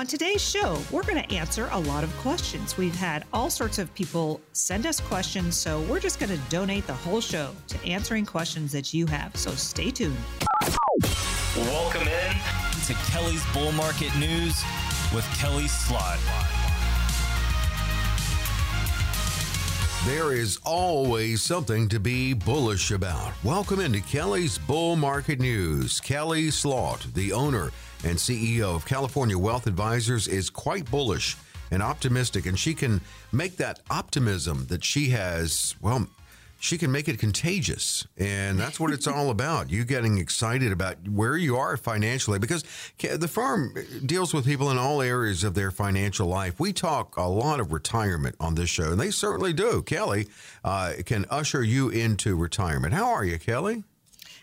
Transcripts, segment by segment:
On today's show, we're going to answer a lot of questions. We've had all sorts of people send us questions, so we're just going to donate the whole show to answering questions that you have. So stay tuned. Welcome in to Kelly's Bull Market News with Kelly Slaught. There is always something to be bullish about. Welcome into Kelly's Bull Market News. Kelly Slaught, the owner and CEO of California Wealth Advisors, is quite bullish and optimistic, and she can make that optimism that she has, well, she can make it contagious. And that's what it's all about. You getting excited about where you are financially because the firm deals with people in all areas of their financial life. We talk a lot of retirement on this show, and they certainly do. Kelly uh, can usher you into retirement. How are you, Kelly?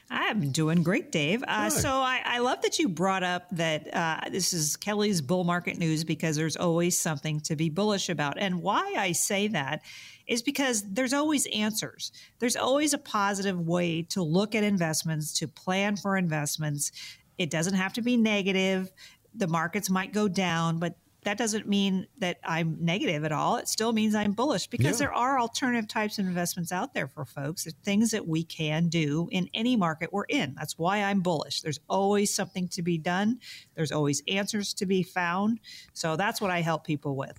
I'm doing great, Dave. Uh, so I, I, love that you brought up that uh, this is Kelly's bull market news because there's always something to be bullish about. And why I say that is because there's always answers. There's always a positive way to look at investments, to plan for investments. It doesn't have to be negative. The markets might go down, but that doesn't mean that I'm negative at all. It still means I'm bullish because yeah. there are alternative types of investments out there for folks. There's things that we can do in any market we're in. That's why I'm bullish. There's always something to be done, there's always answers to be found. So that's what I help people with.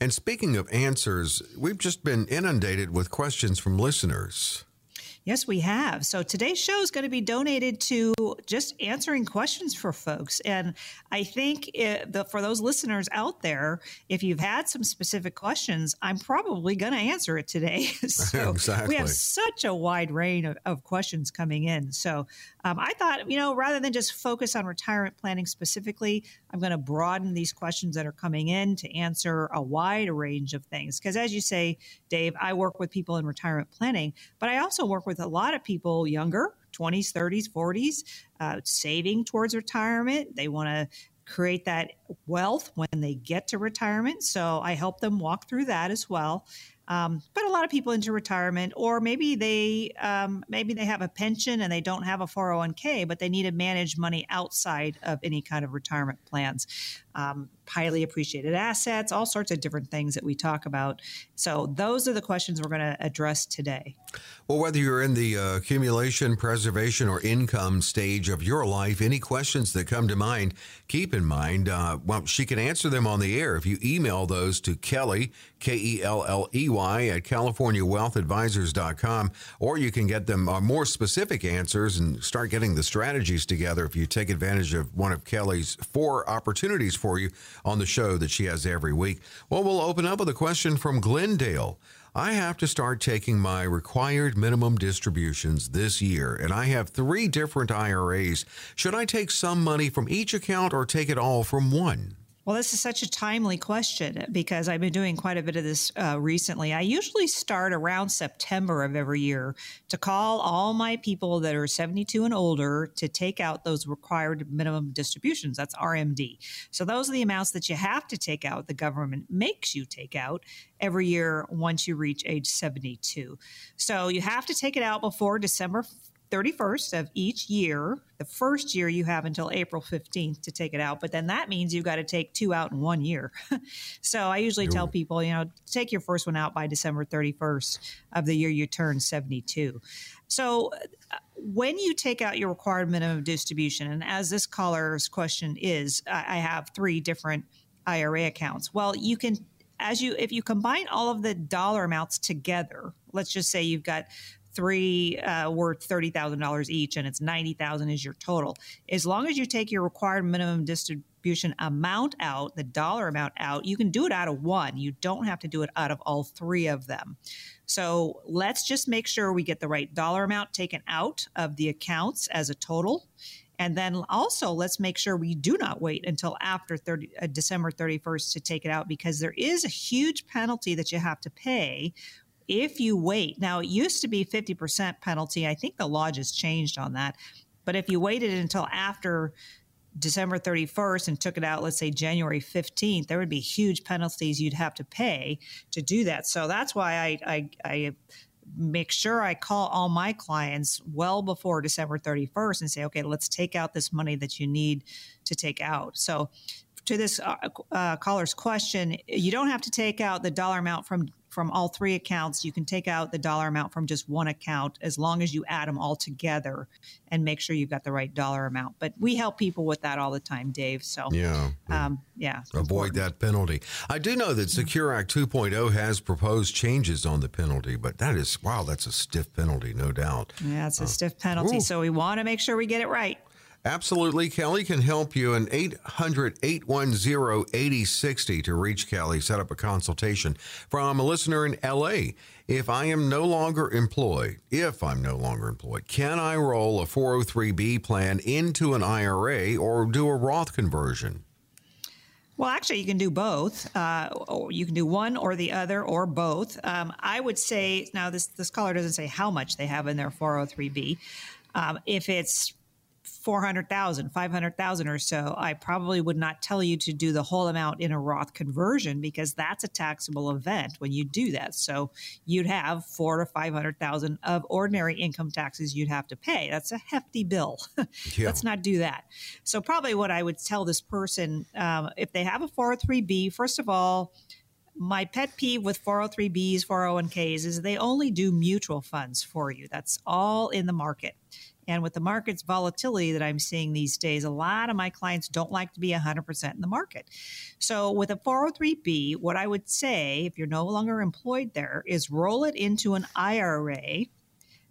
And speaking of answers, we've just been inundated with questions from listeners. Yes, we have. So today's show is going to be donated to just answering questions for folks. And I think it, the, for those listeners out there, if you've had some specific questions, I'm probably going to answer it today. so exactly. we have such a wide range of, of questions coming in. So um, I thought, you know, rather than just focus on retirement planning specifically, I'm going to broaden these questions that are coming in to answer a wide range of things. Because as you say, Dave, I work with people in retirement planning, but I also work with a lot of people younger, 20s, 30s, 40s, uh, saving towards retirement. They want to create that wealth when they get to retirement. So I help them walk through that as well. Um, a lot of people into retirement, or maybe they um, maybe they have a pension and they don't have a 401k, but they need to manage money outside of any kind of retirement plans. Um, highly appreciated assets, all sorts of different things that we talk about. So those are the questions we're going to address today. Well, whether you're in the uh, accumulation, preservation, or income stage of your life, any questions that come to mind, keep in mind, uh, well, she can answer them on the air if you email those to Kelly, K E L L E Y, at CaliforniaWealthAdvisors.com, or you can get them uh, more specific answers and start getting the strategies together if you take advantage of one of Kelly's four opportunities for you on the show that she has every week. Well, we'll open up with a question from Glendale. I have to start taking my required minimum distributions this year, and I have three different IRAs. Should I take some money from each account or take it all from one? Well, this is such a timely question because I've been doing quite a bit of this uh, recently. I usually start around September of every year to call all my people that are 72 and older to take out those required minimum distributions. That's RMD. So, those are the amounts that you have to take out, the government makes you take out every year once you reach age 72. So, you have to take it out before December 31st of each year. The first year you have until April 15th to take it out, but then that means you've got to take two out in one year. so I usually tell people, you know, take your first one out by December 31st of the year you turn 72. So uh, when you take out your required minimum distribution, and as this caller's question is, I have three different IRA accounts. Well, you can as you if you combine all of the dollar amounts together let's just say you've got three uh, worth thirty thousand dollars each, and it's ninety thousand is your total. As long as you take your required minimum distribution amount out, the dollar amount out, you can do it out of one. You don't have to do it out of all three of them. So let's just make sure we get the right dollar amount taken out of the accounts as a total. And then also, let's make sure we do not wait until after 30, uh, December 31st to take it out because there is a huge penalty that you have to pay if you wait, now it used to be 50% penalty. I think the law just changed on that. But if you waited until after December 31st and took it out, let's say January 15th, there would be huge penalties you'd have to pay to do that. So that's why I, I, I make sure I call all my clients well before December 31st and say, okay, let's take out this money that you need to take out. So to this uh, uh, caller's question, you don't have to take out the dollar amount from from all three accounts. You can take out the dollar amount from just one account as long as you add them all together and make sure you've got the right dollar amount. But we help people with that all the time, Dave. So yeah, um, yeah, avoid important. that penalty. I do know that Secure Act 2.0 has proposed changes on the penalty, but that is wow, that's a stiff penalty, no doubt. Yeah, it's a uh, stiff penalty. Ooh. So we want to make sure we get it right. Absolutely. Kelly can help you. And 800 810 8060 to reach Kelly. Set up a consultation from a listener in LA. If I am no longer employed, if I'm no longer employed, can I roll a 403B plan into an IRA or do a Roth conversion? Well, actually, you can do both. Uh, you can do one or the other or both. Um, I would say now this this caller doesn't say how much they have in their 403b. Um, if it's 400,000, 500,000 or so, I probably would not tell you to do the whole amount in a Roth conversion because that's a taxable event when you do that. So you'd have four to 500,000 of ordinary income taxes you'd have to pay. That's a hefty bill. yeah. Let's not do that. So probably what I would tell this person, um, if they have a 403B, first of all, my pet peeve with 403bs 401ks is they only do mutual funds for you that's all in the market and with the market's volatility that I'm seeing these days, a lot of my clients don't like to be 100% in the market. So with a 403b, what I would say, if you're no longer employed there, is roll it into an IRA.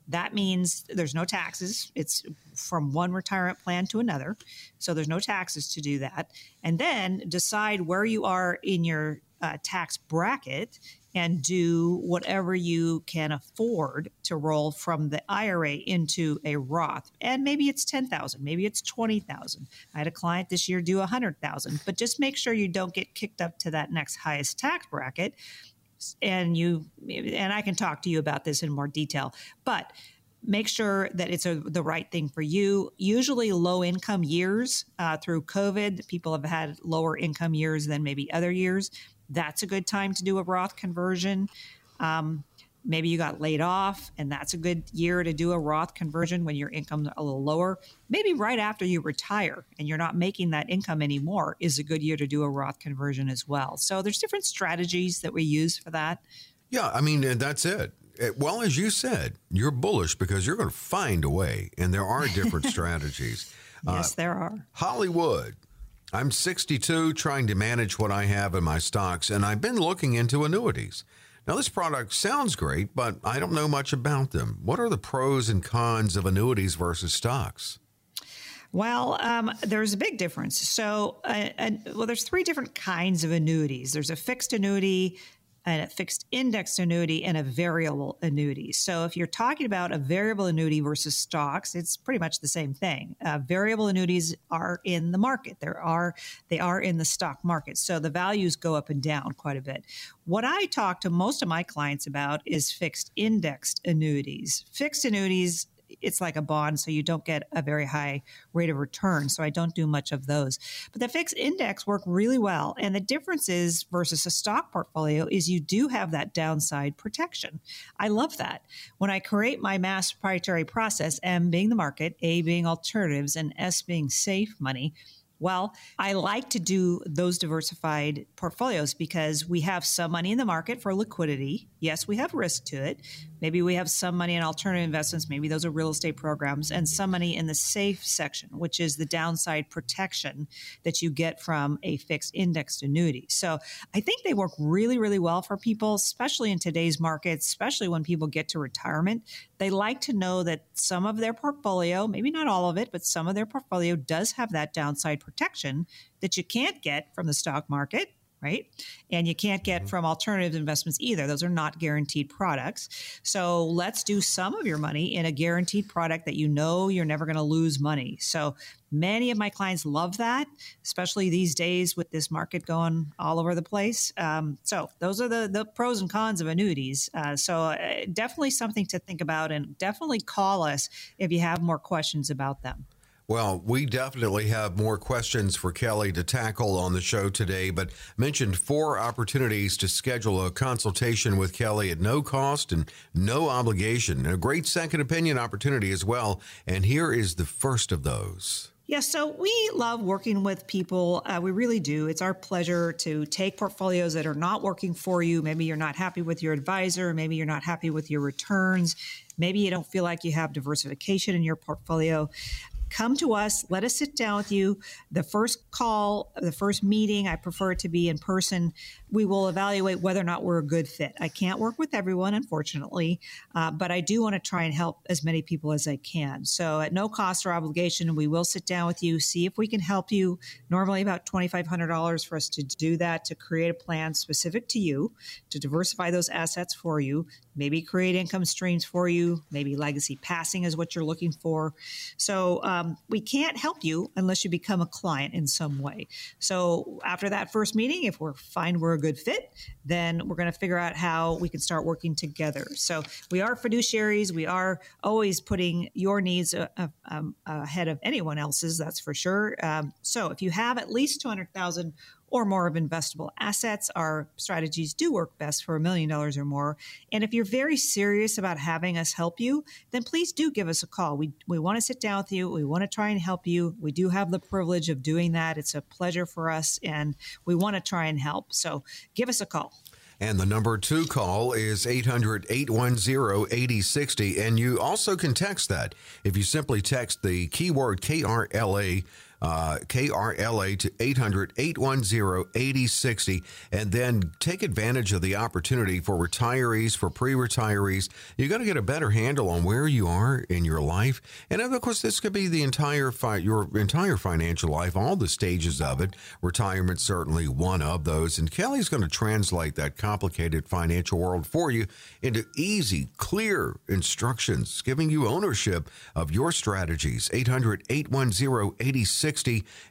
That means there's no taxes. It's from one retirement plan to another. So there's no taxes to do that. And then decide where you are in your uh, tax bracket and do whatever you can afford to roll from the IRA into a Roth. And maybe it's 10,000, maybe it's 20,000. I had a client this year do 100,000, but just make sure you don't get kicked up to that next highest tax bracket and you and I can talk to you about this in more detail. But make sure that it's a, the right thing for you. Usually, low income years uh, through COVID, people have had lower income years than maybe other years that's a good time to do a Roth conversion. Um, maybe you got laid off and that's a good year to do a Roth conversion when your income's a little lower. Maybe right after you retire and you're not making that income anymore is a good year to do a Roth conversion as well. So there's different strategies that we use for that. Yeah, I mean, that's it. Well, as you said, you're bullish because you're going to find a way, and there are different strategies. yes, uh, there are. Hollywood I'm 62, trying to manage what I have in my stocks, and I've been looking into annuities. Now, this product sounds great, but I don't know much about them. What are the pros and cons of annuities versus stocks? Well, um, there's a big difference. So, uh, uh, well, there's three different kinds of annuities. There's a fixed annuity, a fixed index annuity and a variable annuity. So if you're talking about a variable annuity versus stocks, it's pretty much the same thing. Uh, variable annuities are in the market. There are they are in the stock market. So the values go up and down quite a bit. What I talk to most of my clients about is fixed indexed annuities. Fixed annuities it's like a bond, so you don't get a very high rate of return. So I don't do much of those. But the fixed index work really well. And the difference is versus a stock portfolio is you do have that downside protection. I love that. When I create my mass proprietary process, M being the market, A being alternatives, and S being safe money, well, I like to do those diversified portfolios because we have some money in the market for liquidity. Yes, we have risk to it. Maybe we have some money in alternative investments. Maybe those are real estate programs, and some money in the safe section, which is the downside protection that you get from a fixed indexed annuity. So I think they work really, really well for people, especially in today's market, especially when people get to retirement. They like to know that some of their portfolio, maybe not all of it, but some of their portfolio does have that downside protection that you can't get from the stock market right? And you can't get mm-hmm. from alternative investments either. Those are not guaranteed products. So let's do some of your money in a guaranteed product that you know you're never going to lose money. So many of my clients love that, especially these days with this market going all over the place. Um, so those are the, the pros and cons of annuities. Uh, so uh, definitely something to think about and definitely call us if you have more questions about them. Well, we definitely have more questions for Kelly to tackle on the show today, but mentioned four opportunities to schedule a consultation with Kelly at no cost and no obligation. A great second opinion opportunity as well. And here is the first of those. Yeah, so we love working with people. Uh, we really do. It's our pleasure to take portfolios that are not working for you. Maybe you're not happy with your advisor. Maybe you're not happy with your returns. Maybe you don't feel like you have diversification in your portfolio come to us. Let us sit down with you. The first call, the first meeting, I prefer it to be in person. We will evaluate whether or not we're a good fit. I can't work with everyone, unfortunately, uh, but I do want to try and help as many people as I can. So, at no cost or obligation, we will sit down with you, see if we can help you. Normally, about $2,500 for us to do that, to create a plan specific to you, to diversify those assets for you, maybe create income streams for you, maybe legacy passing is what you're looking for. So, um, we can't help you unless you become a client in some way. So, after that first meeting, if we're fine, we're good fit, then we're going to figure out how we can start working together. So we are fiduciaries. We are always putting your needs uh, uh, um, ahead of anyone else's. That's for sure. Um, so if you have at least two hundred thousand or more of investable assets. Our strategies do work best for a million dollars or more. And if you're very serious about having us help you, then please do give us a call. We, we want to sit down with you. We want to try and help you. We do have the privilege of doing that. It's a pleasure for us, and we want to try and help. So give us a call. And the number to call is 800 810 8060. And you also can text that. If you simply text the keyword KRLA uh, KRLA to 800 810 8060 and then take advantage of the opportunity for retirees, for pre retirees. You got to get a better handle on where you are in your life. And of course, this could be the entire fi- your entire financial life, all the stages of it. Retirement certainly one of those. And Kelly's going to translate that complicated financial world for you into easy, clear instructions, giving you ownership of your strategies. 800 810 8060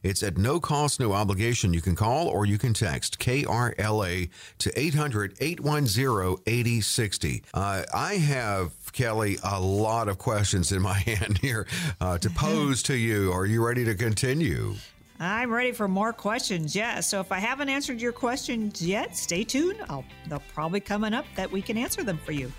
it's at no cost, no obligation. You can call or you can text KRLA to 800 810 8060. Uh, I have, Kelly, a lot of questions in my hand here uh, to pose to you. Are you ready to continue? I'm ready for more questions. Yeah. So if I haven't answered your questions yet, stay tuned. I'll, they'll probably coming up that we can answer them for you.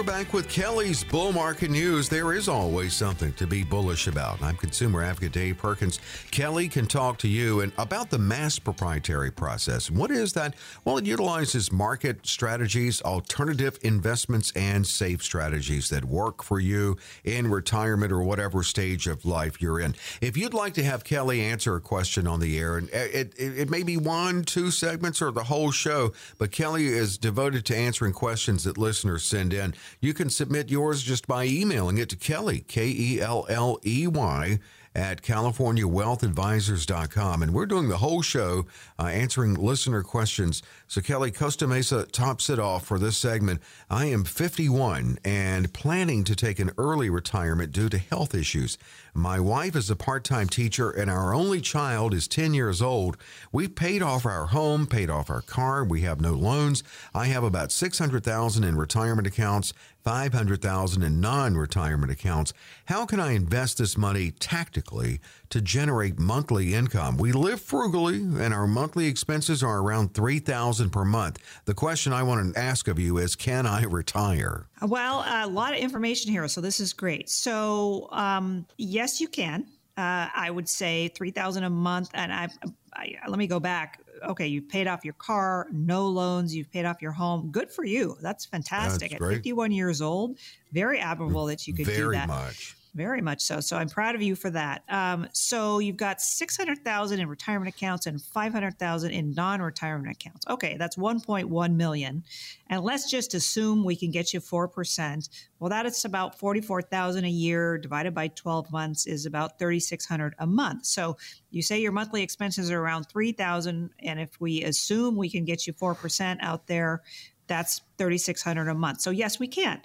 We're back with Kelly's Bull Market News. There is always something to be bullish about. I'm consumer advocate Dave Perkins. Kelly can talk to you and about the mass proprietary process. What is that? Well, it utilizes market strategies, alternative investments, and safe strategies that work for you in retirement or whatever stage of life you're in. If you'd like to have Kelly answer a question on the air, and it, it, it may be one, two segments, or the whole show, but Kelly is devoted to answering questions that listeners send in. You can submit yours just by emailing it to Kelly, K E L L E Y, at CaliforniaWealthAdvisors.com. And we're doing the whole show uh, answering listener questions. So, Kelly, Costa Mesa tops it off for this segment. I am 51 and planning to take an early retirement due to health issues. My wife is a part time teacher, and our only child is 10 years old. We've paid off our home, paid off our car. We have no loans. I have about 600000 in retirement accounts, 500000 in non retirement accounts. How can I invest this money tactically to generate monthly income? We live frugally, and our monthly expenses are around 3000 per month. The question I want to ask of you is can I retire? Well, a lot of information here, so this is great. So, um, yes, you can. Uh, I would say three thousand a month, and I, I, let me go back. Okay, you've paid off your car, no loans, you've paid off your home. Good for you. That's fantastic. That's At 51 years old, very admirable that you could very do that. Very much. Very much so. So I'm proud of you for that. Um, so you've got 600,000 in retirement accounts and 500,000 in non-retirement accounts. Okay, that's 1.1 million. And let's just assume we can get you 4%. Well, that is about 44,000 a year divided by 12 months is about 3,600 a month. So you say your monthly expenses are around 3,000 and if we assume we can get you 4% out there, that's 3,600 a month. So yes, we can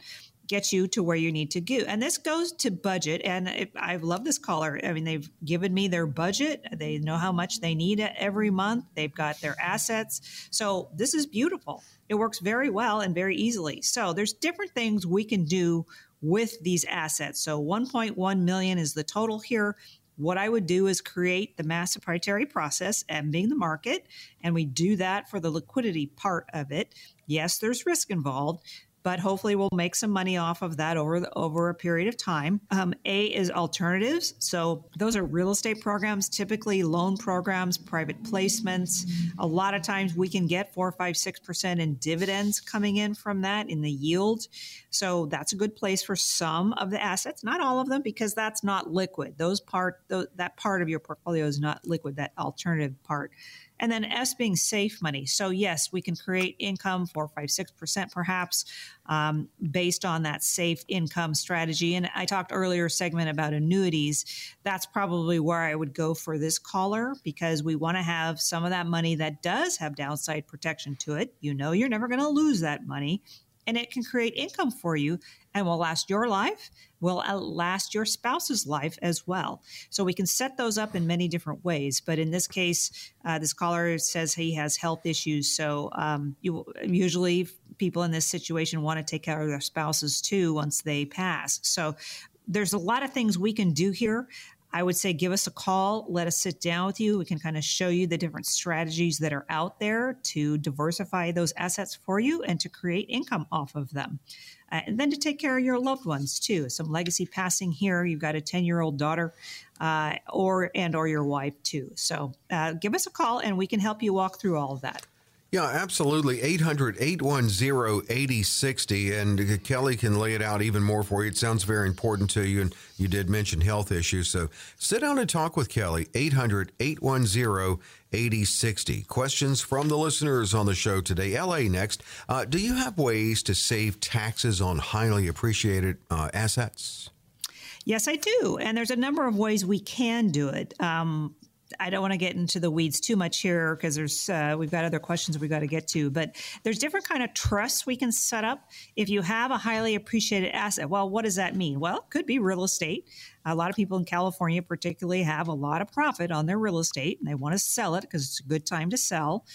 get you to where you need to go. And this goes to budget. And it, I love this caller. I mean, they've given me their budget. They know how much they need every month. They've got their assets. So this is beautiful. It works very well and very easily. So there's different things we can do with these assets. So 1.1 million is the total here. what I would do is create the mass proprietary process, and being the market, and we do that for the liquidity part of it. Yes, there's risk involved, but hopefully we'll make some money off of that over the, over a period of time. Um, a is alternatives, so those are real estate programs, typically loan programs, private placements. A lot of times we can get four, five, six percent in dividends coming in from that in the yield. So that's a good place for some of the assets, not all of them, because that's not liquid. Those part that part of your portfolio is not liquid. That alternative part. And then S being safe money. So, yes, we can create income, four, five, six percent perhaps, um, based on that safe income strategy. And I talked earlier segment about annuities. That's probably where I would go for this caller because we want to have some of that money that does have downside protection to it. You know, you're never going to lose that money and it can create income for you and will last your life, will last your spouse's life as well. So we can set those up in many different ways. But in this case, uh, this caller says he has health issues. So um, you, usually people in this situation want to take care of their spouses too once they pass. So there's a lot of things we can do here. I would say give us a call. Let us sit down with you. We can kind of show you the different strategies that are out there to diversify those assets for you and to create income off of them. Uh, and then to take care of your loved ones too. Some legacy passing here. You've got a 10 year old daughter uh, or and or your wife too. So uh, give us a call and we can help you walk through all of that. Yeah, absolutely. 800 810 8060. And Kelly can lay it out even more for you. It sounds very important to you. And you did mention health issues. So sit down and talk with Kelly. 800 810 8060. Questions from the listeners on the show today. LA next. Uh, do you have ways to save taxes on highly appreciated uh, assets? Yes, I do. And there's a number of ways we can do it. Um, I don't want to get into the weeds too much here because there's uh, we've got other questions we've got to get to. But there's different kind of trusts we can set up if you have a highly appreciated asset. Well, what does that mean? Well, it could be real estate. A lot of people in California, particularly, have a lot of profit on their real estate and they want to sell it because it's a good time to sell.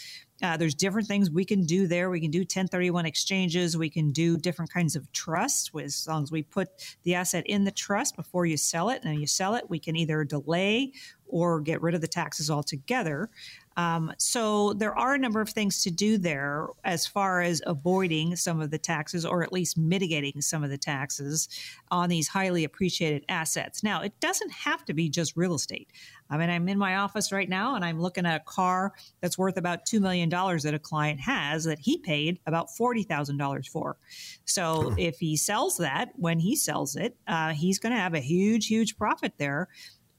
Uh, there's different things we can do there. We can do 1031 exchanges. We can do different kinds of trusts. As long as we put the asset in the trust before you sell it, and you sell it, we can either delay or get rid of the taxes altogether. Um, so there are a number of things to do there as far as avoiding some of the taxes or at least mitigating some of the taxes on these highly appreciated assets. Now, it doesn't have to be just real estate. I mean, I'm in my office right now and I'm looking at a car that's worth about $2 million that a client has that he paid about $40,000 for. So if he sells that, when he sells it, uh, he's going to have a huge, huge profit there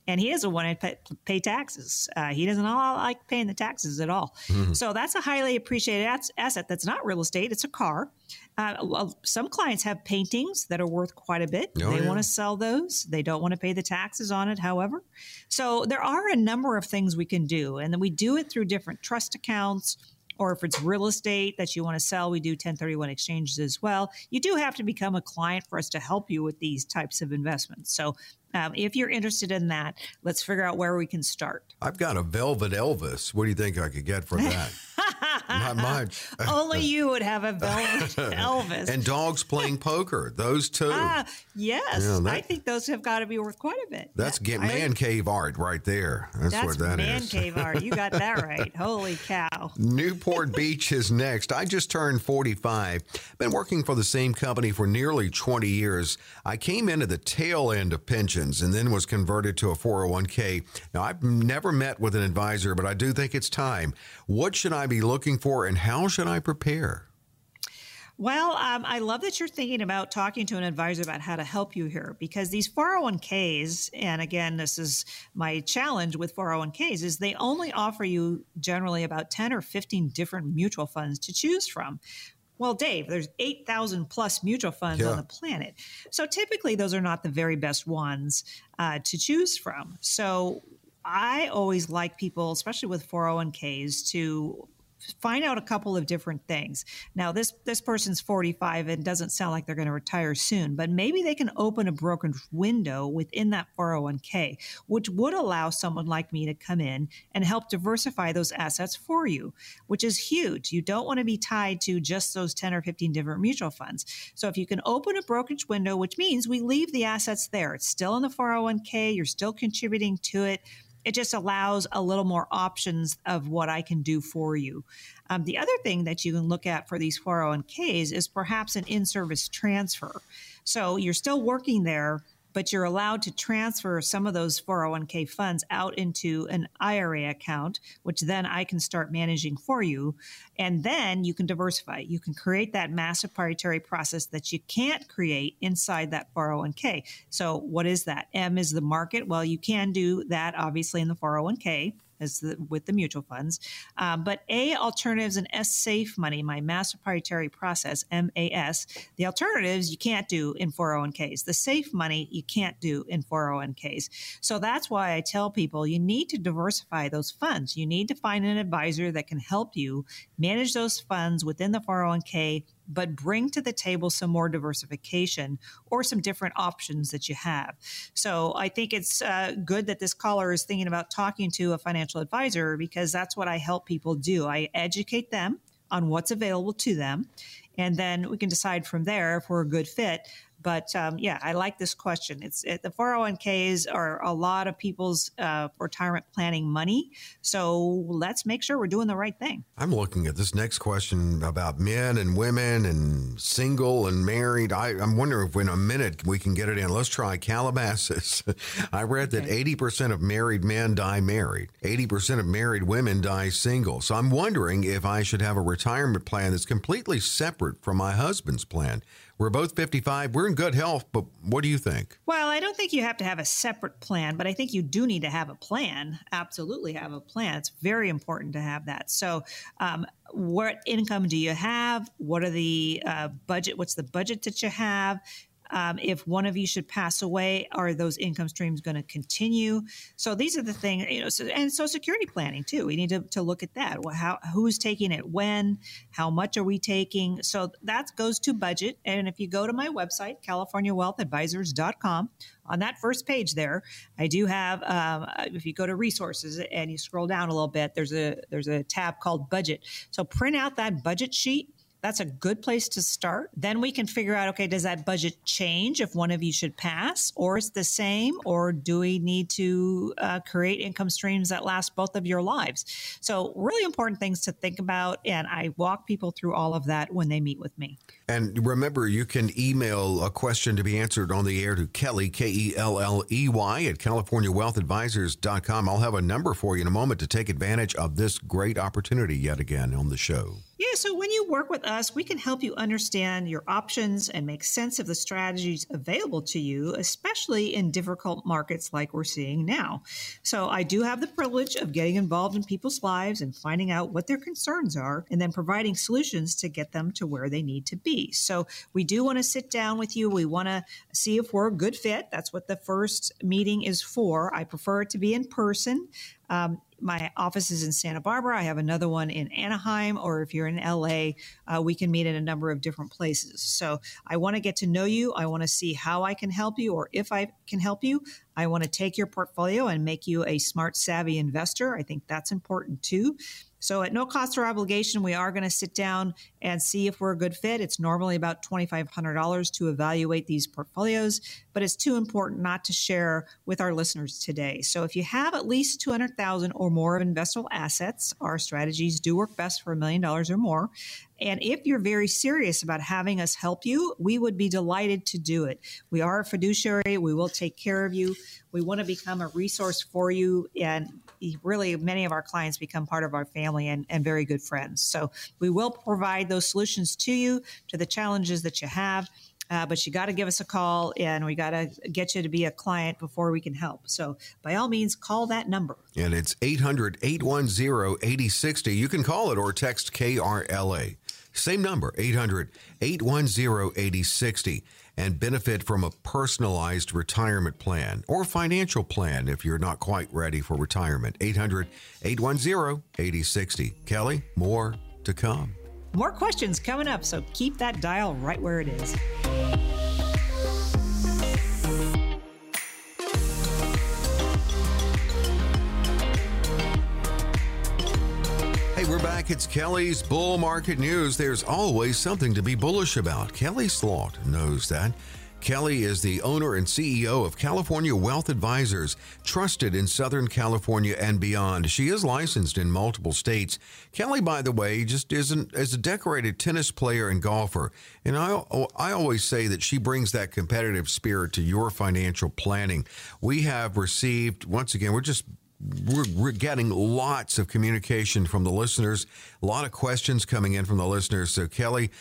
and he doesn't want to pay, pay taxes. Uh, he doesn't like paying the taxes at all. Mm-hmm. So that's a highly appreciated asset. That's not real estate; it's a car. Uh, some clients have paintings that are worth quite a bit. Oh, they yeah. want to sell those. They don't want to pay the taxes on it, however. So there are a number of things we can do, and then we do it through different trust accounts or if it's real estate that you want to sell, we do 1031 exchanges as well. You do have to become a client for us to help you with these types of investments. So um, if you're interested in that, let's figure out where we can start. I've got a velvet Elvis. What do you think I could get for that? Not much. Only you would have a Elvis. and dogs playing poker. Those two. Ah, yes. that, I think those have got to be worth quite a bit. That's get man cave art right there. That's, that's what that man is. man cave art. You got that right. Holy cow. Newport Beach is next. I just turned 45. Been working for the same company for nearly 20 years. I came into the tail end of pensions and then was converted to a 401k. Now, I've never met with an advisor, but I do think it's time. What should I be looking for and how should I prepare? Well, um, I love that you're thinking about talking to an advisor about how to help you here because these 401ks, and again, this is my challenge with 401ks, is they only offer you generally about 10 or 15 different mutual funds to choose from. Well, Dave, there's 8,000 plus mutual funds yeah. on the planet. So typically, those are not the very best ones uh, to choose from. So I always like people, especially with 401ks, to find out a couple of different things. Now, this this person's 45 and doesn't sound like they're going to retire soon, but maybe they can open a brokerage window within that 401k, which would allow someone like me to come in and help diversify those assets for you, which is huge. You don't want to be tied to just those 10 or 15 different mutual funds. So if you can open a brokerage window, which means we leave the assets there, it's still in the 401k, you're still contributing to it it just allows a little more options of what I can do for you. Um, the other thing that you can look at for these 401ks is perhaps an in service transfer. So you're still working there, but you're allowed to transfer some of those 401k funds out into an IRA account, which then I can start managing for you. And then you can diversify. You can create that massive proprietary process that you can't create inside that 401k. So, what is that? M is the market. Well, you can do that obviously in the 401k as the, with the mutual funds. Um, but A alternatives and S safe money, my master proprietary process, MAS, the alternatives you can't do in 401ks. The safe money you can't do in 401ks. So that's why I tell people you need to diversify those funds. You need to find an advisor that can help you manage those funds within the 401k but bring to the table some more diversification or some different options that you have. So I think it's uh, good that this caller is thinking about talking to a financial advisor because that's what I help people do. I educate them on what's available to them. And then we can decide from there if we're a good fit. But um, yeah, I like this question. It's it, the 401ks are a lot of people's uh, retirement planning money. So let's make sure we're doing the right thing. I'm looking at this next question about men and women and single and married. I, am wondering if in a minute we can get it in. Let's try Calabasas. I read that okay. 80% of married men die married, 80% of married women die single. So I'm wondering if I should have a retirement plan that's completely separate from my husband's plan. We're both 55. We're in good health, but what do you think? Well, I don't think you have to have a separate plan, but I think you do need to have a plan. Absolutely have a plan. It's very important to have that. So, um, what income do you have? What are the uh, budget? What's the budget that you have? Um, if one of you should pass away, are those income streams going to continue? So these are the things, you know, so, and Social Security planning too. We need to, to look at that. Well, how who's taking it when? How much are we taking? So that goes to budget. And if you go to my website, CaliforniaWealthAdvisors.com, on that first page there, I do have. Um, if you go to resources and you scroll down a little bit, there's a there's a tab called budget. So print out that budget sheet that's a good place to start. Then we can figure out okay, does that budget change if one of you should pass, or is the same, or do we need to uh, create income streams that last both of your lives? So, really important things to think about. And I walk people through all of that when they meet with me. And remember, you can email a question to be answered on the air to Kelly, K E L L E Y, at CaliforniaWealthAdvisors.com. I'll have a number for you in a moment to take advantage of this great opportunity yet again on the show. Yeah, so when you work with us, we can help you understand your options and make sense of the strategies available to you, especially in difficult markets like we're seeing now. So I do have the privilege of getting involved in people's lives and finding out what their concerns are and then providing solutions to get them to where they need to be. So we do want to sit down with you. We want to see if we're a good fit. That's what the first meeting is for. I prefer it to be in person. Um, my office is in Santa Barbara. I have another one in Anaheim, or if you're in LA, uh, we can meet in a number of different places. So I want to get to know you. I want to see how I can help you, or if I can help you. I want to take your portfolio and make you a smart, savvy investor. I think that's important too. So, at no cost or obligation, we are going to sit down and see if we're a good fit. It's normally about $2,500 to evaluate these portfolios, but it's too important not to share with our listeners today. So, if you have at least 200,000 or more of investable assets, our strategies do work best for a million dollars or more. And if you're very serious about having us help you, we would be delighted to do it. We are a fiduciary. We will take care of you. We want to become a resource for you. And really, many of our clients become part of our family and, and very good friends. So we will provide those solutions to you, to the challenges that you have. Uh, but you got to give us a call and we got to get you to be a client before we can help. So by all means, call that number. And it's 800 810 8060. You can call it or text KRLA. Same number, 800 810 8060, and benefit from a personalized retirement plan or financial plan if you're not quite ready for retirement. 800 810 8060. Kelly, more to come. More questions coming up, so keep that dial right where it is. Hey, we're back. It's Kelly's Bull Market News. There's always something to be bullish about. Kelly Slaught knows that. Kelly is the owner and CEO of California Wealth Advisors, trusted in Southern California and beyond. She is licensed in multiple states. Kelly, by the way, just isn't as a decorated tennis player and golfer. And I, I always say that she brings that competitive spirit to your financial planning. We have received, once again, we're just we're, we're, getting lots of communication from the listeners, a lot of questions coming in from the listeners. So, Kelly,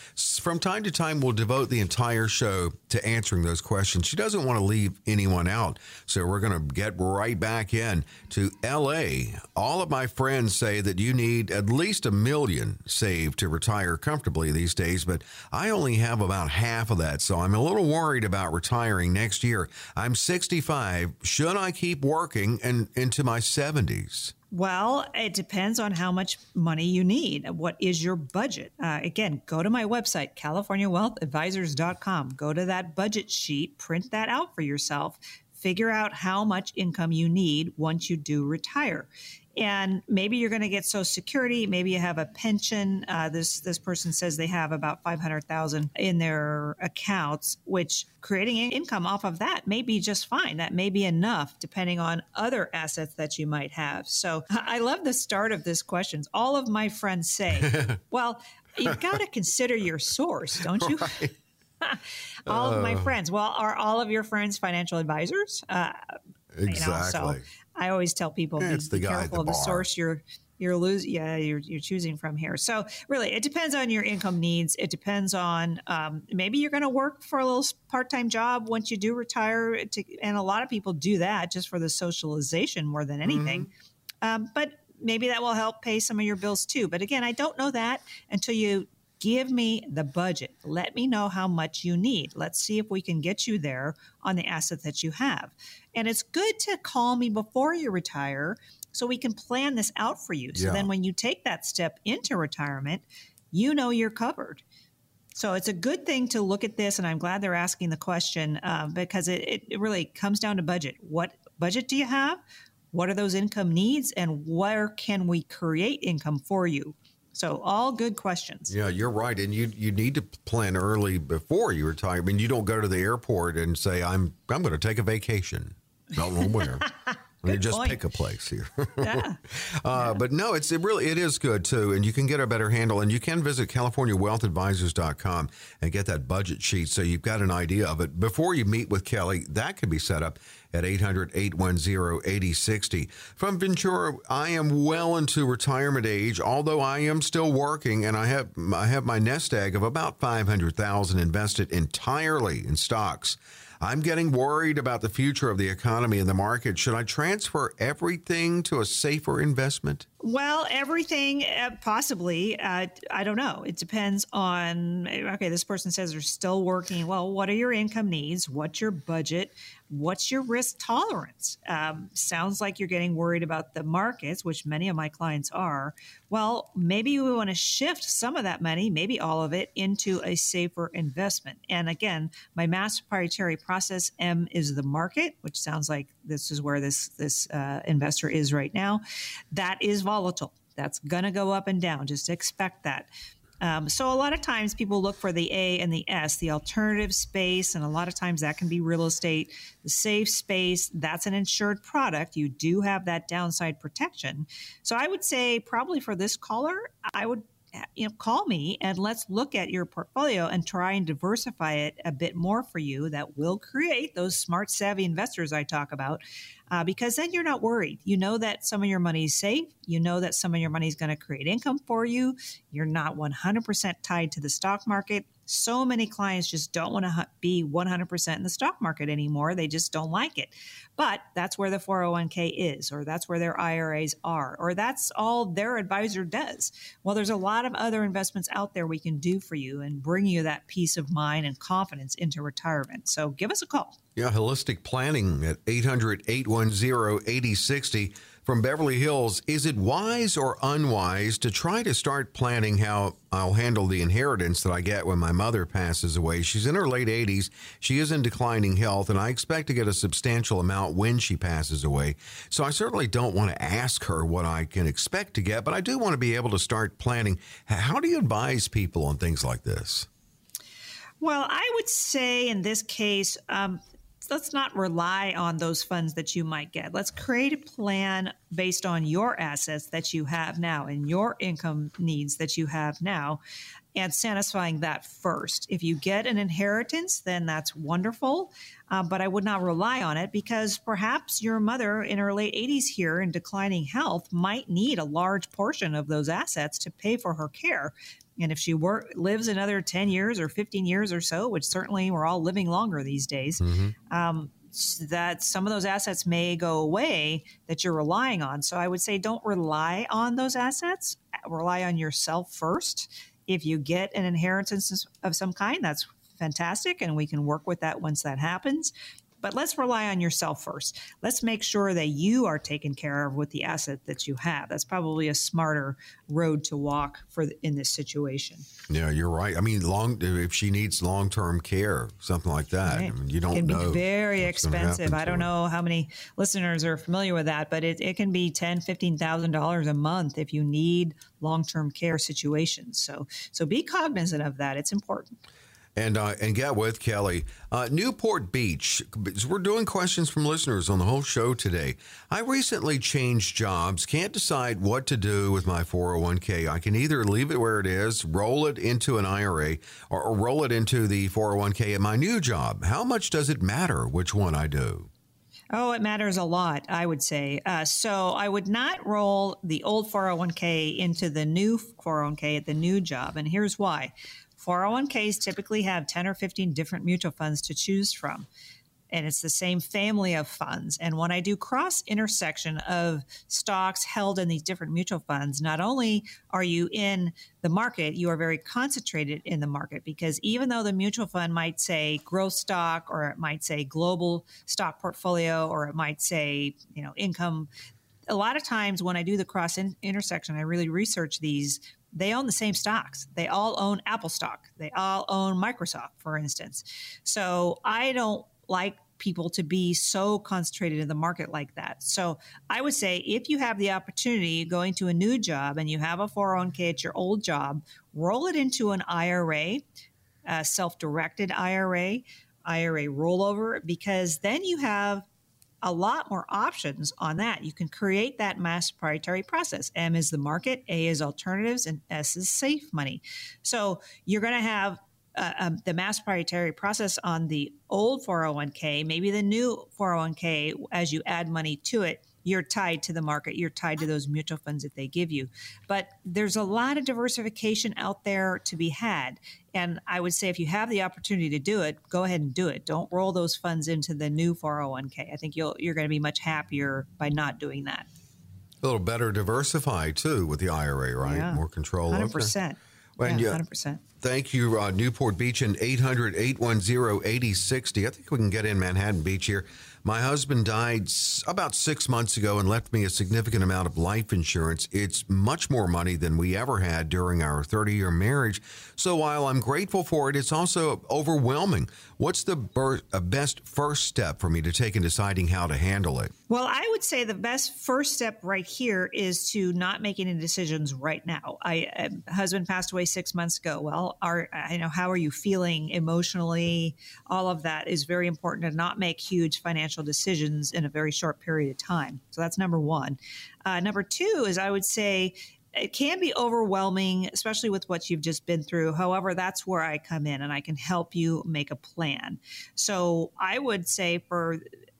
from time to time, we'll devote the entire show to answering those questions. She doesn't want to leave anyone out. So, we're going to get right back in to LA. All of my friends say that you need at least a million saved to retire comfortably these days, but I only have about half of that. So, I'm a little worried about retiring next year. I'm 65. Should I keep working and into my 70s? Well, it depends on how much money you need. What is your budget? Uh, again, go to my website, CaliforniaWealthAdvisors.com. Go to that budget sheet, print that out for yourself, figure out how much income you need once you do retire and maybe you're going to get social security maybe you have a pension. Uh, this this person says they have about 500000 in their accounts which creating income off of that may be just fine. That may be enough depending on other assets that you might have. So i love the start of this questions. All of my friends say well you've got to consider your source don't you? Right. all uh, of my uh. friends. Well are all of your friends financial advisors? Uh, exactly you know, so I always tell people yeah, be, be careful of the, the source you're you're losing yeah you're, you're choosing from here. So really it depends on your income needs. It depends on um, maybe you're going to work for a little part-time job once you do retire to, and a lot of people do that just for the socialization more than anything. Mm-hmm. um, but maybe that will help pay some of your bills too. But again i don't know that until you give me the budget let me know how much you need let's see if we can get you there on the assets that you have and it's good to call me before you retire so we can plan this out for you. So yeah. then when you take that step into retirement, you know you're covered. So it's a good thing to look at this, and I'm glad they're asking the question uh, because it, it really comes down to budget. What budget do you have? What are those income needs, and where can we create income for you? So all good questions. Yeah, you're right, and you you need to plan early before you retire. I mean, you don't go to the airport and say, "I'm I'm going to take a vacation." Don't know where. you just point. pick a place here. yeah. Uh, yeah. But no, it's it really it is good too, and you can get a better handle. And you can visit CaliforniaWealthAdvisors.com and get that budget sheet so you've got an idea of it before you meet with Kelly. That can be set up at 800-810-8060. From Ventura, I am well into retirement age, although I am still working, and I have I have my nest egg of about five hundred thousand invested entirely in stocks. I'm getting worried about the future of the economy and the market. Should I transfer everything to a safer investment? Well, everything uh, possibly. Uh, I don't know. It depends on. Okay, this person says they're still working. Well, what are your income needs? What's your budget? What's your risk tolerance? Um, sounds like you're getting worried about the markets, which many of my clients are. Well, maybe we want to shift some of that money, maybe all of it, into a safer investment. And again, my mass proprietary process M is the market, which sounds like this is where this this uh, investor is right now. That is volatile. That's going to go up and down. Just expect that. Um, so a lot of times people look for the A and the S, the alternative space, and a lot of times that can be real estate. The safe space, that's an insured product. You do have that downside protection. So I would say probably for this caller, I would you know call me and let's look at your portfolio and try and diversify it a bit more for you that will create those smart savvy investors i talk about uh, because then you're not worried. You know that some of your money is safe. You know that some of your money is going to create income for you. You're not 100% tied to the stock market so many clients just don't want to be 100% in the stock market anymore. They just don't like it. But that's where the 401k is, or that's where their IRAs are, or that's all their advisor does. Well, there's a lot of other investments out there we can do for you and bring you that peace of mind and confidence into retirement. So give us a call. Yeah, holistic planning at 800 810 8060 from Beverly Hills. Is it wise or unwise to try to start planning how I'll handle the inheritance that I get when my mother passes away? She's in her late 80s. She is in declining health, and I expect to get a substantial amount when she passes away. So I certainly don't want to ask her what I can expect to get, but I do want to be able to start planning. How do you advise people on things like this? Well, I would say in this case, um, let's not rely on those funds that you might get. Let's create a plan based on your assets that you have now and your income needs that you have now and satisfying that first. If you get an inheritance, then that's wonderful. Uh, but I would not rely on it because perhaps your mother in her late 80s here in declining health might need a large portion of those assets to pay for her care. And if she work, lives another 10 years or 15 years or so, which certainly we're all living longer these days, mm-hmm. um, that some of those assets may go away that you're relying on. So I would say don't rely on those assets, rely on yourself first. If you get an inheritance of some kind, that's fantastic, and we can work with that once that happens. But let's rely on yourself first. Let's make sure that you are taken care of with the asset that you have. That's probably a smarter road to walk for the, in this situation. Yeah, you're right. I mean, long if she needs long term care, something like that. Right. I mean, you don't it can know. Be very expensive. I don't know how many listeners are familiar with that, but it, it can be ten, fifteen thousand dollars a month if you need long term care situations. So so be cognizant of that. It's important and uh, and get with Kelley. Uh, Newport Beach. We're doing questions from listeners on the whole show today. I recently changed jobs. Can't decide what to do with my 401k. I can either leave it where it is, roll it into an IRA, or, roll it into the 401k at my new job. How much does it matter which one I do? Oh, it matters a lot, I would say. Uh, so I would not roll the old 401k into the new 401k at the new job. And here's why 401ks typically have 10 or 15 different mutual funds to choose from. And it's the same family of funds. And when I do cross intersection of stocks held in these different mutual funds, not only are you in the market, you are very concentrated in the market because even though the mutual fund might say growth stock or it might say global stock portfolio or it might say, you know, income, a lot of times when I do the cross in- intersection, I really research these they own the same stocks. They all own Apple stock. They all own Microsoft, for instance. So I don't like people to be so concentrated in the market like that. So I would say if you have the opportunity going to a new job and you have a 401k at your old job, roll it into an IRA, a self directed IRA, IRA rollover, because then you have a lot more options on that. You can create that mass proprietary process. M is the market, A is alternatives, and S is safe money. So you're going to have uh, um, the mass proprietary process on the old 401k, maybe the new 401k as you add money to it you're tied to the market, you're tied to those mutual funds that they give you. But there's a lot of diversification out there to be had. And I would say if you have the opportunity to do it, go ahead and do it. Don't roll those funds into the new 401k. I think you'll, you're going to be much happier by not doing that. A little better diversified too with the IRA, right? Yeah. More control. 100%. Okay. Well, yeah, 100%. Thank you, uh, Newport Beach and 800 810 8060. I think we can get in Manhattan Beach here. My husband died about six months ago and left me a significant amount of life insurance. It's much more money than we ever had during our 30 year marriage. So while I'm grateful for it, it's also overwhelming. What's the ber- uh, best first step for me to take in deciding how to handle it? Well, I would say the best first step right here is to not make any decisions right now. I uh, husband passed away six months ago. Well, are you know how are you feeling emotionally? All of that is very important to not make huge financial decisions in a very short period of time. So that's number one. Uh, number two is I would say it can be overwhelming, especially with what you've just been through. However, that's where I come in and I can help you make a plan. So I would say for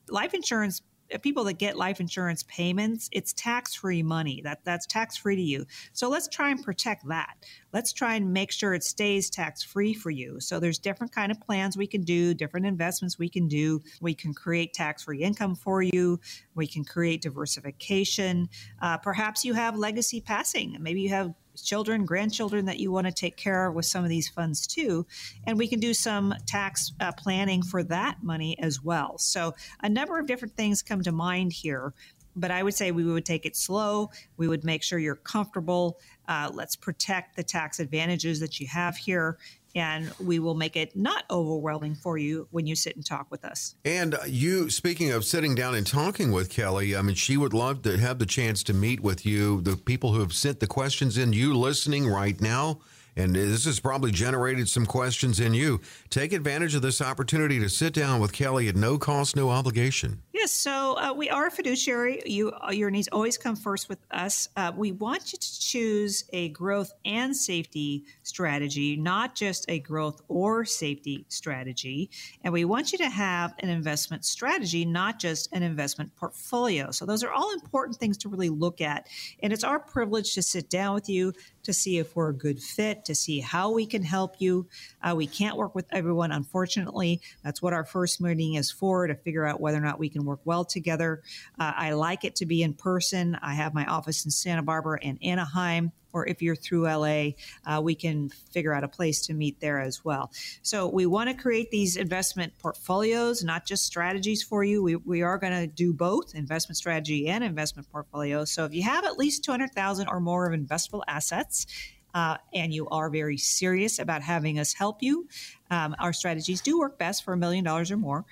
life insurance people that get life insurance payments, it's tax free money. That that's tax free to you. So let's try and protect that. Let's try and make sure it stays tax free for you. So there's different kind of plans we can do, different investments we can do. We can create tax free income for you. We can create diversification. Uh, perhaps you have legacy passing. Maybe you have children, grandchildren that you want to take care of with some of these funds too. And we can do some tax uh, planning for that money as well. So, a number of different things come to mind here. But I would say we would take it slow. We would make sure you're comfortable. Uh, let's protect the tax advantages that you have here and we will make it not overwhelming for you when you sit and talk with us. And uh, you, speaking of sitting down and talking with Kelley, I mean, she would love to have the chance to meet with you, the people who have sent the questions in, you listening right now. And this has probably generated some questions in you. Take advantage of this opportunity to sit down with Kelley at no cost, no obligation. Yes, so uh, we are a fiduciary. You, uh, your needs always come first with us. Uh, we want you to choose a growth and safety strategy, not just a growth or safety strategy. And we want you to have an investment strategy, not just an investment portfolio. So those are all important things to really look at. And it's our privilege to sit down with you to see if we're a good fit, to see how we can help you. Uh, we can't work with everyone, unfortunately. That's what our first meeting is for to figure out whether or not we can work well together. Uh, I like it to be in person. I have my office in Santa Barbara and Anaheim or if you're through LA, uh, we can figure out a place to meet there as well. So we want to create these investment portfolios, not just strategies for you. We, we are going to do both investment strategy and investment portfolio. So if you have at least 200,000 or more of investable assets, uh, and you are very serious about having us help you, um, our strategies do work best for a million dollars or more.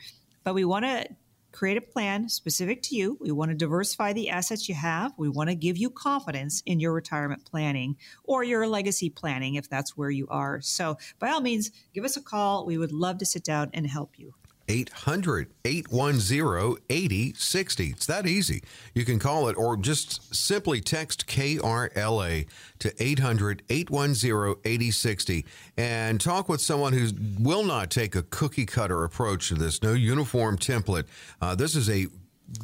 But we want to create a plan specific to you. We want to diversify the assets you have. We want to give you confidence in your retirement planning or your legacy planning if that's where you are. So, by all means, give us a call. We would love to sit down and help you. 800 810 8060. It's that easy. You can call it or just simply text KRLA to 800 810 8060 and talk with someone who will not take a cookie cutter approach to this. No uniform template. Uh, this is a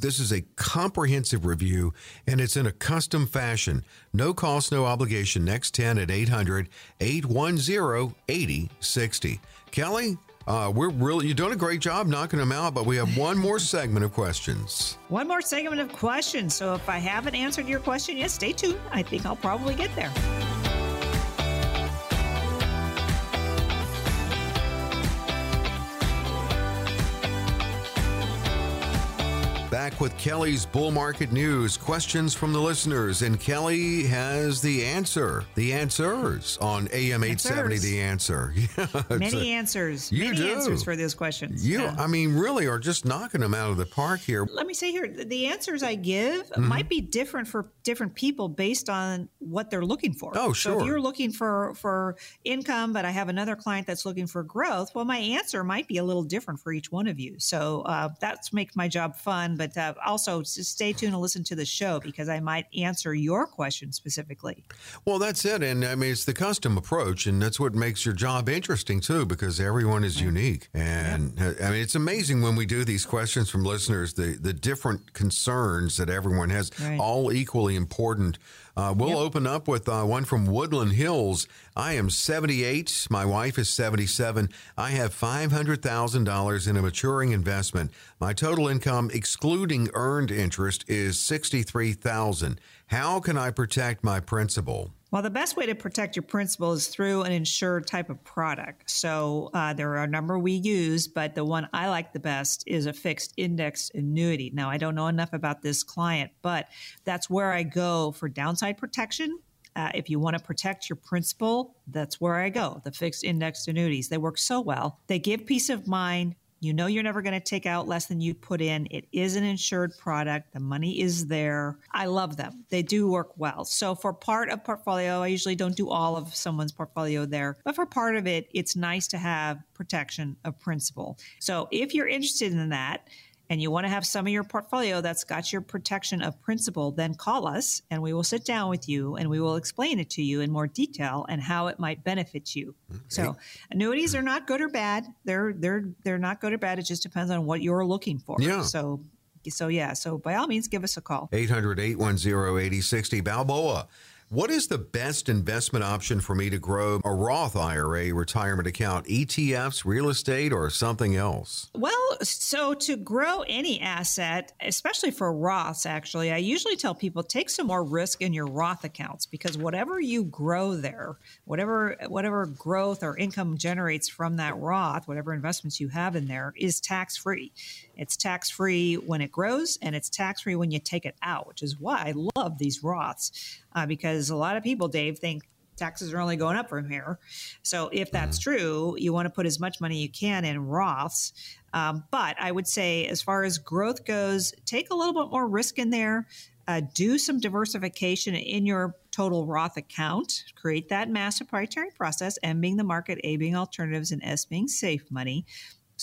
this is a comprehensive review and it's in a custom fashion. No cost, no obligation. Next 10 at 800 810 8060. Kelley, uh, we're really you're doing a great job knocking them out, but we have one more segment of questions. One more segment of questions. So if I haven't answered your question yet, stay tuned. I think I'll probably get there. Back with Kelley's Bull Market News. Questions from the listeners, and Kelley has the answer. The answers on AM 870. The answer. Yeah, Many a, answers. You Many do. answers for those questions. You, yeah. I mean, really are just knocking them out of the park here. Let me say here the answers I give mm-hmm. might be different for different people based on what they're looking for. Oh, sure. So if you're looking for for income, but I have another client that's looking for growth, well, my answer might be a little different for each one of you. So uh, that's makes my job fun. But but uh, also stay tuned and listen to the show because I might answer your question specifically. Well, that's it. And I mean, it's the custom approach, and that's what makes your job interesting too, because everyone is unique. And yeah. I mean, it's amazing when we do these questions from listeners, the, the different concerns that everyone has, right. all equally important. Uh, we'll yep. open up with uh, one from Woodland Hills. I am 78. My wife is 77. I have $500,000 in a maturing investment. My total income, excluding earned interest, is 63000 How can I protect my principal? Well, the best way to protect your principal is through an insured type of product. So uh, there are a number we use, but the one I like the best is a fixed index annuity. Now, I don't know enough about this client, but that's where I go for downside protection. Uh, if you want to protect your principal, that's where I go. The fixed index annuities. They work so well. They give peace of mind you know you're never going to take out less than you put in. It is an insured product. The money is there. I love them. They do work well. So for part of portfolio, I usually don't do all of someone's portfolio there, but for part of it, it's nice to have protection of principal. So if you're interested in that, and you want to have some of your portfolio that's got your protection of principal, then call us and we will sit down with you and we will explain it to you in more detail and how it might benefit you. Okay. So annuities are not good or bad. They're they're they're not good or bad. It just depends on what you're looking for. Yeah. So So, yeah, so by all means, give us a call. 800 810 8060. Balboa. What is the best investment option for me to grow a Roth IRA retirement account, ETFs, real estate, or something else? Well, so to grow any asset, especially for Roths, actually, I usually tell people take some more risk in your Roth accounts because whatever you grow there, whatever whatever growth or income generates from that Roth, whatever investments you have in there, is tax free. It's tax free when it grows, and it's tax free when you take it out, which is why I love these Roths uh, because a lot of people, Dave, think taxes are only going up from here. So if that's mm-hmm. true, you want to put as much money you can in Roths. Um, but I would say, as far as growth goes, take a little bit more risk in there. Uh, do some diversification in your total Roth account. Create that master proprietary process, M being the market, A being alternatives, and S being safe money.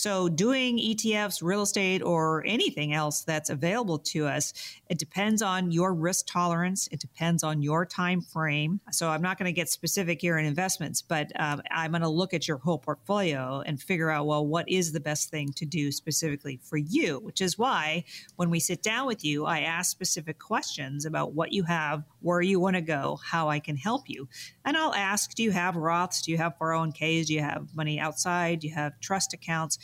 So, doing ETFs, real estate, or anything else that's available to us, it depends on your risk tolerance. It depends on your time frame. So, I'm not going to get specific here in investments, but um, I'm going to look at your whole portfolio and figure out, well, what is the best thing to do specifically for you? Which is why when we sit down with you, I ask specific questions about what you have, where you want to go, how I can help you. And I'll ask, do you have Roths? Do you have 401ks? Do you have money outside? Do you have trust accounts?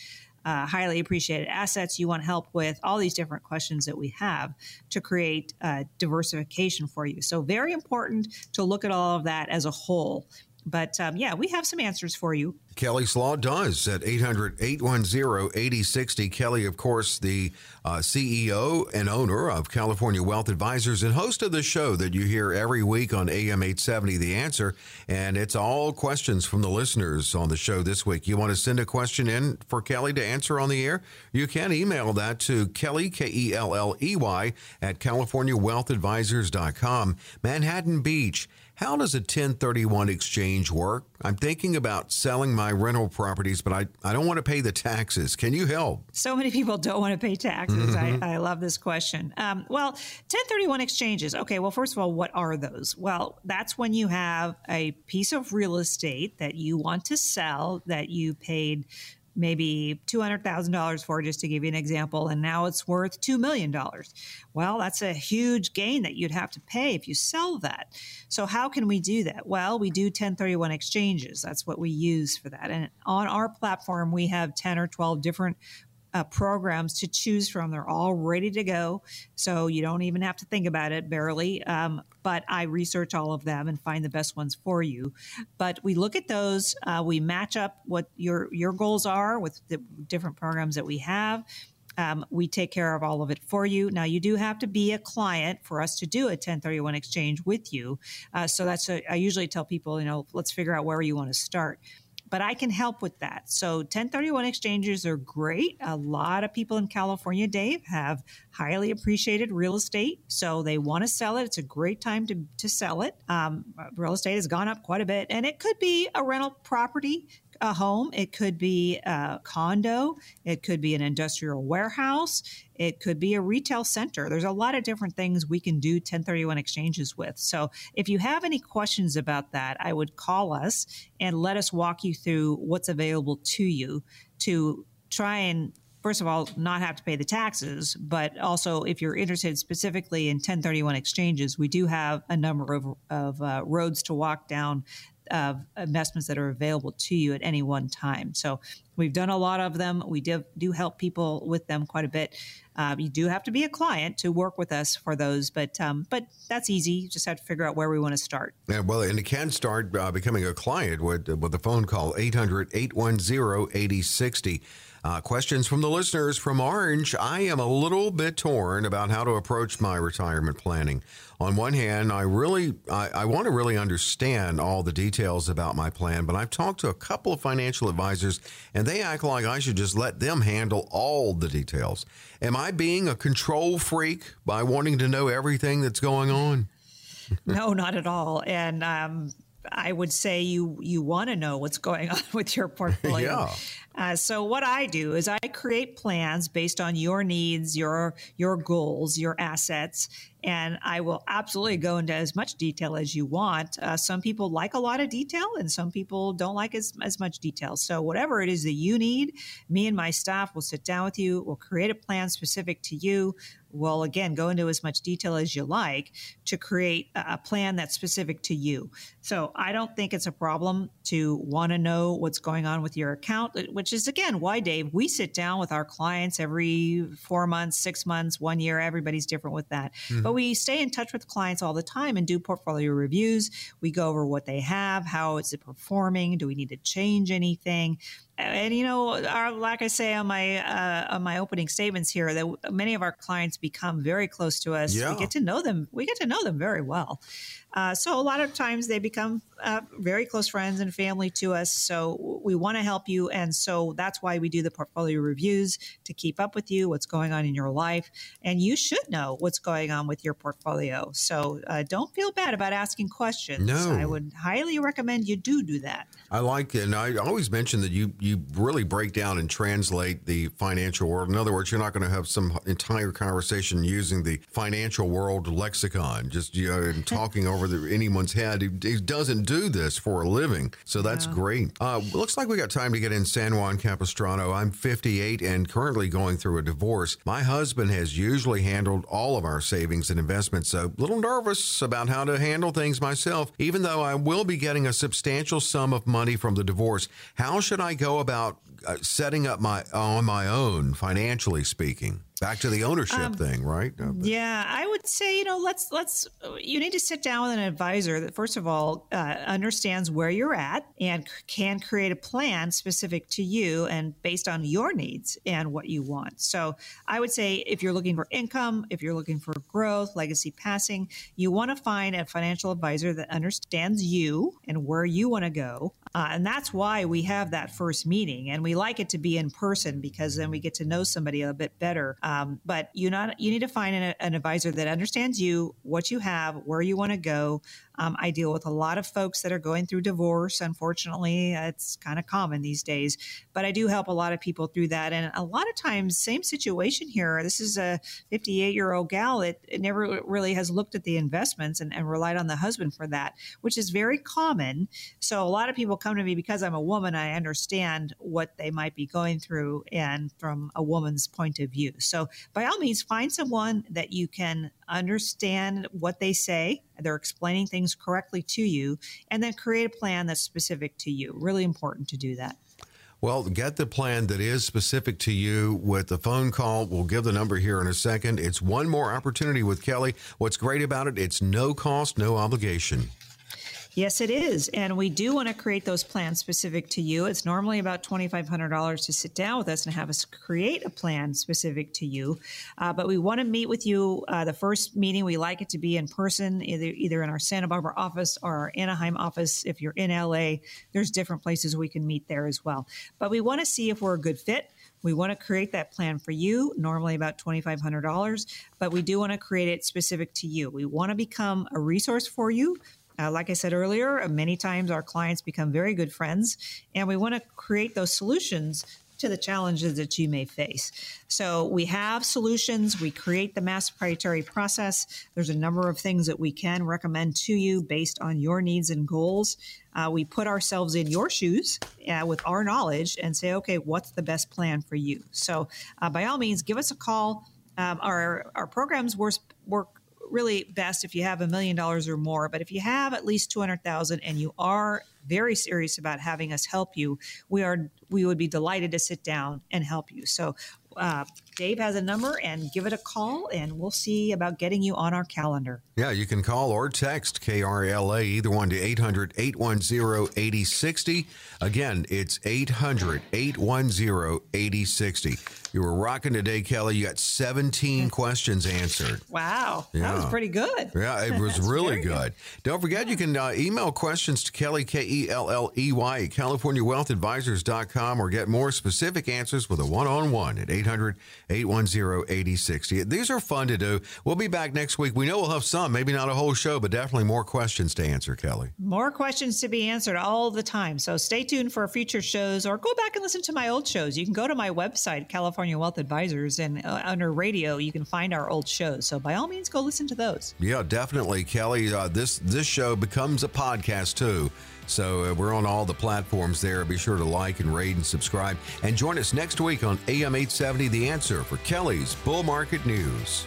Uh, highly appreciated assets you want help with, all these different questions that we have to create uh, diversification for you. So, very important to look at all of that as a whole. But um, yeah, we have some answers for you Kelley Slaught does at 800 810 8060. Kelley, of course, the uh, CEO and owner of California Wealth Advisors and host of the show that you hear every week on AM 870, The Answer. And it's all questions from the listeners on the show this week. You want to send a question in for Kelley to answer on the air? You can email that to Kelley, K E L L E Y, at CaliforniaWealthAdvisors.com. Manhattan Beach. How does a 1031 exchange work? I'm thinking about selling my rental properties, but I, I don't want to pay the taxes. Can you help? So many people don't want to pay taxes. Mm-hmm. I, I, love this question. Um, well, 1031 exchanges. Okay, well, first of all, what are those? Well, that's when you have a piece of real estate that you want to sell that you paid maybe $200,000 for, just to give you an example, and now it's worth $2 million. Well, that's a huge gain that you'd have to pay if you sell that. So, how can we do that? Well, we do 1031 exchanges. That's what we use for that. And on our platform, we have 10 or 12 different uh, programs to choose from. They're all ready to go. So you don't even have to think about it barely. Um, but I research all of them and find the best ones for you. But we look at those, uh, we match up what your, your goals are with the different programs that we have. Um, we take care of all of it for you. Now, you do have to be a client for us to do a 1031 exchange with you. Uh, so that's a, I usually tell people, you know, let's figure out where you want to start but I can help with that. So 1031 exchanges are great. A lot of people in California, Dave, have highly appreciated real estate. So they want to sell it. It's a great time to, to sell it. Um, real estate has gone up quite a bit, and it could be a rental property a home, it could be a condo, it could be an industrial warehouse, it could be a retail center. There's a lot of different things we can do 1031 exchanges with. So if you have any questions about that, I would call us and let us walk you through what's available to you to try and first of all, not have to pay the taxes, but also if you're interested specifically in 1031 exchanges, we do have a number of, of uh, roads to walk down of investments that are available to you at any one time. So we've done a lot of them. We do, do help people with them quite a bit. Um, you do have to be a client to work with us for those, but um, but that's easy. You just have to figure out where we want to start. Yeah, well, and you can start uh, becoming a client with, with a phone call 800 810 8060. Uh, questions from the listeners from Orange. I am a little bit torn about how to approach my retirement planning. On one hand, I really I, I want to really understand all the details about my plan, but I've talked to a couple of financial advisors and they act like I should just let them handle all the details. Am I being a control freak by wanting to know everything that's going on? no, not at all. And um, I would say you you want to know what's going on with your portfolio. yeah. Uh, so what I do is I create plans based on your needs, your your goals, your assets, And I will absolutely go into as much detail as you want. Uh, some people like a lot of detail, and some people don't like as, as much detail. So, whatever it is that you need, me and my staff will sit down with you. We'll create a plan specific to you will again go into as much detail as you like to create a plan that's specific to you. So I don't think it's a problem to want to know what's going on with your account, which is again why, Dave, we sit down with our clients every four months, six months, one year. Everybody's different with that. Mm-hmm. But we stay in touch with clients all the time and do portfolio reviews. We go over what they have, how is it performing, do we need to change anything? And you know, our, like I say on my uh, on my opening statements here, that many of our clients become very close to us. Yeah. We get to know them. We get to know them very well. Uh, so a lot of times they become uh, very close friends and family to us. So we want to help you, and so that's why we do the portfolio reviews to keep up with you, what's going on in your life, and you should know what's going on with your portfolio. So uh, don't feel bad about asking questions. No, I would highly recommend you do do that. I like, and I always mention that you you really break down and translate the financial world. In other words, you're not going to have some entire conversation using the financial world lexicon, just you know, talking over the, anyone's head. He, he, doesn't do this for a living, so that's yeah. great. Uh, looks like we got time to get in San Juan Capistrano. I'm 58 and currently going through a divorce. My husband has usually handled all of our savings and investments. So a little nervous about how to handle things myself, even though I will be getting a substantial sum of money from the divorce. How should I go about uh, setting up my on my own financially speaking? Back to the ownership um, thing, right? yeah, I would say you know let's let's you need to sit down with an advisor that first of all uh, understands where you're at and can create a plan specific to you and based on your needs and what you want. So I would say if you're looking for income, if you're looking for growth, legacy passing, you want to find a financial advisor that understands you and where you want to go. Uh, and that's why we have that first meeting, and we like it to be in person because then we get to know somebody a bit better. Um, but you not you need to find an, an, advisor that understands you, what you have, where you want to go, um, I deal with a lot of folks that are going through divorce. Unfortunately, it's kind of common these days, but I do help a lot of people through that. And a lot of times, same situation here. This is a 58 year old gal that never really has looked at the investments and, and relied on the husband for that, which is very common. So a lot of people come to me because I'm a woman. I understand what they might be going through and from a woman's point of view. So by all means, find someone that you can understand what they say. They're explaining things correctly to you, and then create a plan that's specific to you. Really important to do that. Well, get the plan that is specific to you with the phone call. We'll give the number here in a second. It's one more opportunity with Kelley. What's great about it, it's no cost, no obligation. Yes, it is. And we do want to create those plans specific to you. It's normally about $2,500 to sit down with us and have us create a plan specific to you. Uh, but we want to meet with you. Uh, the first meeting, we like it to be in person, either, either in our Santa Barbara office or our Anaheim office. If you're in LA, there's different places we can meet there as well. But we want to see if we're a good fit. We want to create that plan for you, normally about $2,500, but we do want to create it specific to you. We want to become a resource for you uh, like I said earlier, many times our clients become very good friends, and we want to create those solutions to the challenges that you may face. So we have solutions. We create the mass proprietary process. There's a number of things that we can recommend to you based on your needs and goals. Uh, we put ourselves in your shoes uh, with our knowledge and say, okay, what's the best plan for you? So uh, by all means, give us a call. Um, our, our programs work, work really best if you have a million dollars or more. But if you have at least 200,000 and you are very serious about having us help you, we are we would be delighted to sit down and help you. So uh, Dave has a number and give it a call, and we'll see about getting you on our calendar. Yeah, you can call or text KRLA, either one to 800 810 8060. Again, it's 800 810 8060. You were rocking today, Kelley. You got 17 questions answered. Wow. Yeah. That was pretty good. Yeah, it was really good. good. Don't forget, you can uh, email questions to Kelley, K E L L E Y, at CaliforniaWealthAdvisors.com or get more specific answers with a one on one at 800 810 8060. These are fun to do. We'll be back next week. We know we'll have some, maybe not a whole show, but definitely more questions to answer, Kelley. More questions to be answered all the time. So stay tuned for future shows or go back and listen to my old shows. You can go to my website, California California Wealth Advisors, and uh, under radio, you can find our old shows. So by all means, go listen to those. Yeah, definitely, Kelley. Uh, this this show becomes a podcast too. So uh, we're on all the platforms there. Be sure to like and rate and subscribe. And join us next week on AM 870 The Answer for Kelley's Bull Market News.